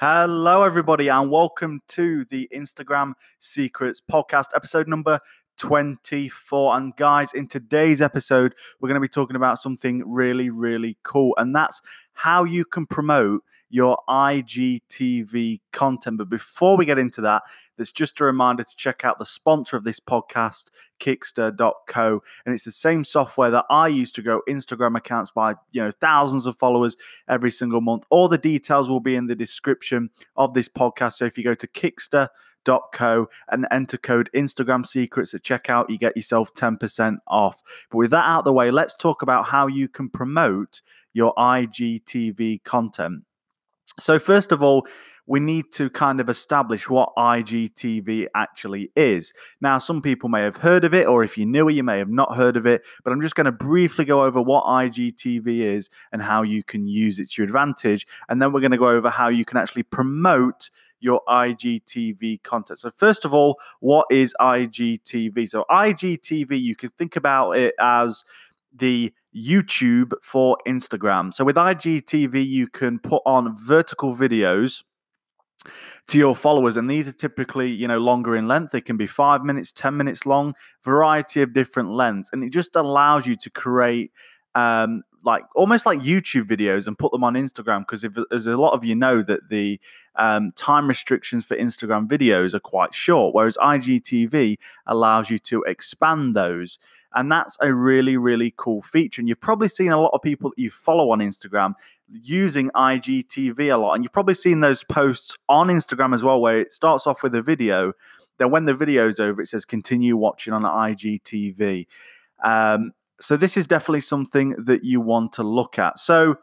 Hello, everybody, and welcome to the Instagram Secrets podcast, episode number 24. And guys, in today's episode, we're going to be talking about something really, really cool, and that's how you can promote your IGTV content. But before we get into that, there's just a reminder to check out the sponsor of this podcast, Kicksta.co. And it's the same software that I use to grow Instagram accounts by, you know, thousands of followers every single month. All the details will be in the description of this podcast. So if you go to Kicksta.co and enter code Instagram secrets at checkout, you get yourself 10% off. But with that out of the way, let's talk about how you can promote your IGTV content. So, first of all, we need to kind of establish what IGTV actually is. Now, some people may have heard of it, or if you're newer, you may have not heard of it, but I'm just going to briefly go over what IGTV is and how you can use it to your advantage. And then we're going to go over how you can actually promote your IGTV content. So, first of all, what is IGTV? So, IGTV, you can think about it as the YouTube for Instagram. So with IGTV, you can put on vertical videos to your followers and these are typically you know longer in length they can be five minutes ten minutes long variety of different lengths and it just allows you to create um, like almost like YouTube videos and put them on Instagram because as a lot of you know that the um, time restrictions for Instagram videos are quite short, whereas IGTV allows you to expand those. And that's a really, really cool feature. And you've probably seen a lot of people that you follow on Instagram using IGTV a lot. And you've probably seen those posts on Instagram as well, where it starts off with a video. Then when the video's over, it says continue watching on IGTV. Um, so this is definitely something that you want to look at. So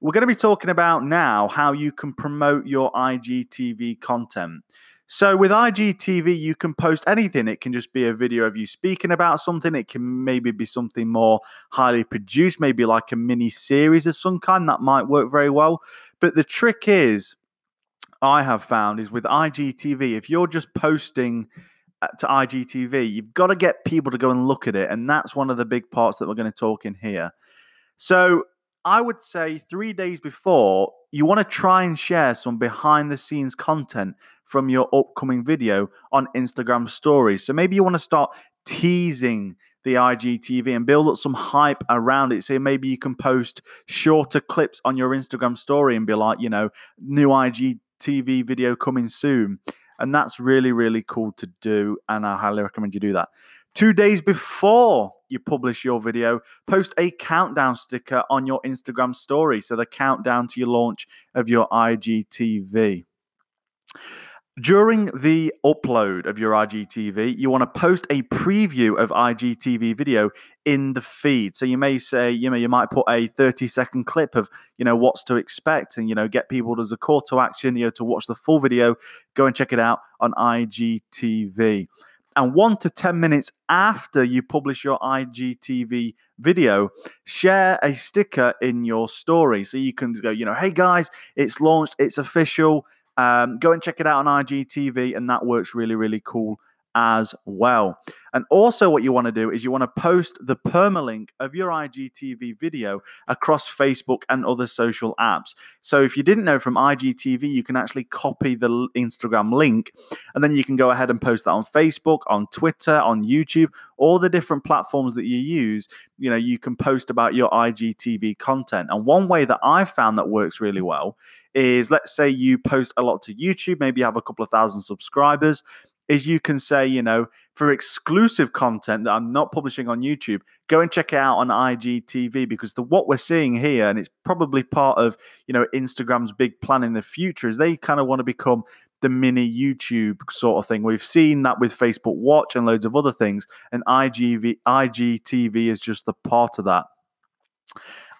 we're going to be talking about now how you can promote your IGTV content. So with IGTV, you can post anything. It can just be a video of you speaking about something. It can maybe be something more highly produced, maybe like a mini series of some kind that might work very well. But the trick is, I have found is with IGTV, if you're just posting Uh, to IGTV, you've got to get people to go and look at it. And that's one of the big parts that we're going to talk in here. So I would say three days before, you want to try and share some behind the scenes content from your upcoming video on Instagram stories. So maybe you want to start teasing the IGTV and build up some hype around it. So maybe you can post shorter clips on your Instagram story and be like, you know, new IGTV video coming soon. And that's really, really cool to do. And I highly recommend you do that. Two days before you publish your video, post a countdown sticker on your Instagram story. So the countdown to your launch of your IGTV. During the upload of your IGTV, you want to post a preview of IGTV video in the feed. So you may say, you know, you might put a 30 second clip of, you know, what's to expect and, you know, get people as a call to action, you know, to watch the full video. Go and check it out on IGTV. And one to 10 minutes after you publish your IGTV video, share a sticker in your story. So you can go, you know, hey guys, it's launched, it's official um, go and check it out on IGTV, and that works really, really cool as well. And also, what you want to do is you want to post the permalink of your IGTV video across Facebook and other social apps. So, if you didn't know from IGTV, you can actually copy the Instagram link and then you can go ahead and post that on Facebook, on Twitter, on YouTube, all the different platforms that you use. You know, you can post about your IGTV content. And one way that I've found that works really well is let's say you post a lot to YouTube, maybe you have a couple of thousand subscribers is you can say, you know, for exclusive content that I'm not publishing on YouTube, go and check it out on IGTV because the what we're seeing here, and it's probably part of you know Instagram's big plan in the future, is they kind of want to become the mini YouTube sort of thing. We've seen that with Facebook Watch and loads of other things, and IGV, IGTV is just a part of that.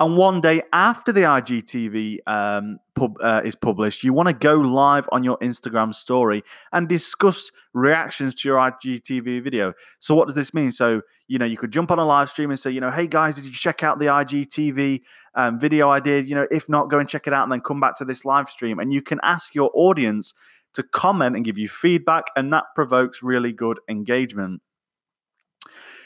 And one day after the IGTV um, pub, uh, is published, you want to go live on your Instagram story and discuss reactions to your IGTV video. So, what does this mean? So, you know, you could jump on a live stream and say, you know, hey guys, did you check out the IGTV um, video I did? You know, if not, go and check it out and then come back to this live stream. And you can ask your audience to comment and give you feedback, and that provokes really good engagement.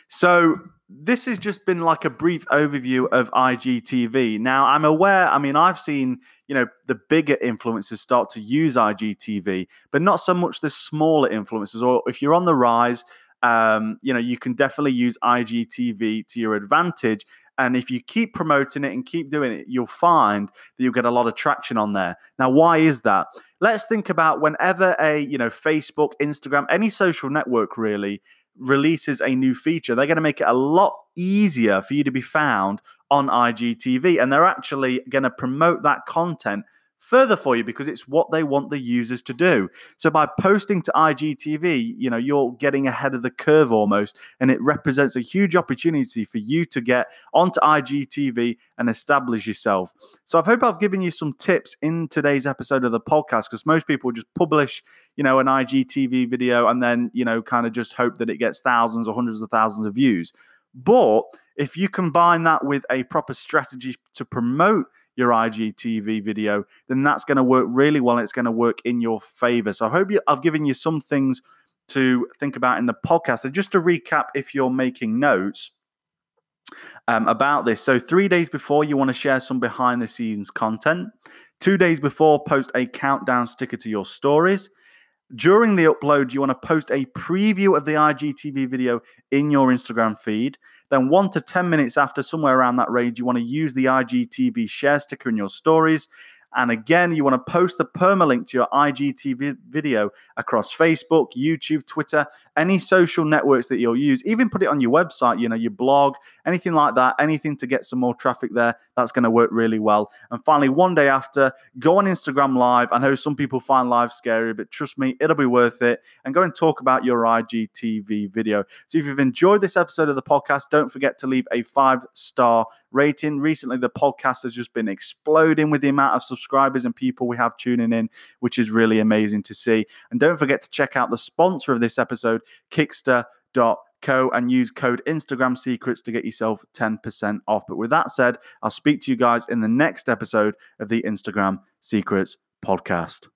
So, this has just been like a brief overview of IGTV. Now, I'm aware, I mean, I've seen, you know, the bigger influencers start to use IGTV, but not so much the smaller influencers. Or if you're on the rise, um, you know, you can definitely use IGTV to your advantage. And if you keep promoting it and keep doing it, you'll find that you'll get a lot of traction on there. Now, why is that? Let's think about whenever a, you know, Facebook, Instagram, any social network really releases a new feature, they're going to make it a lot easier for you to be found on IGTV. And they're actually going to promote that content further for you because it's what they want the users to do. So by posting to IGTV, you know, you're getting ahead of the curve almost, and it represents a huge opportunity for you to get onto IGTV and establish yourself. So I hope I've given you some tips in today's episode of the podcast because most people just publish, you know, an IGTV video and then, you know, kind of just hope that it gets thousands or hundreds of thousands of views. But if you combine that with a proper strategy to promote your IGTV video, then that's going to work really well. it's going to work in your favor. So I hope you, I've given you some things to think about in the podcast. So just to recap, if you're making notes um, about this, so three days before, you want to share some behind the scenes content. Two days before, post a countdown sticker to your stories. During the upload, you want to post a preview of the IGTV video in your Instagram feed. Then, one to 10 minutes after, somewhere around that range, you want to use the IGTV share sticker in your stories. And again, you want to post the permalink to your IGTV video across Facebook, YouTube, Twitter, any social networks that you'll use. Even put it on your website, you know, your blog, anything like that, anything to get some more traffic there. That's going to work really well. And finally, one day after, go on Instagram Live. I know some people find live scary, but trust me, it'll be worth it. And go and talk about your IGTV video. So if you've enjoyed this episode of the podcast, don't forget to leave a five star rating. Recently, the podcast has just been exploding with the amount of subscribers and people we have tuning in, which is really amazing to see. And don't forget to check out the sponsor of this episode, Kicksta.co, and use code Instagram Secrets to get yourself 10% off. But with that said, I'll speak to you guys in the next episode of the Instagram Secrets podcast.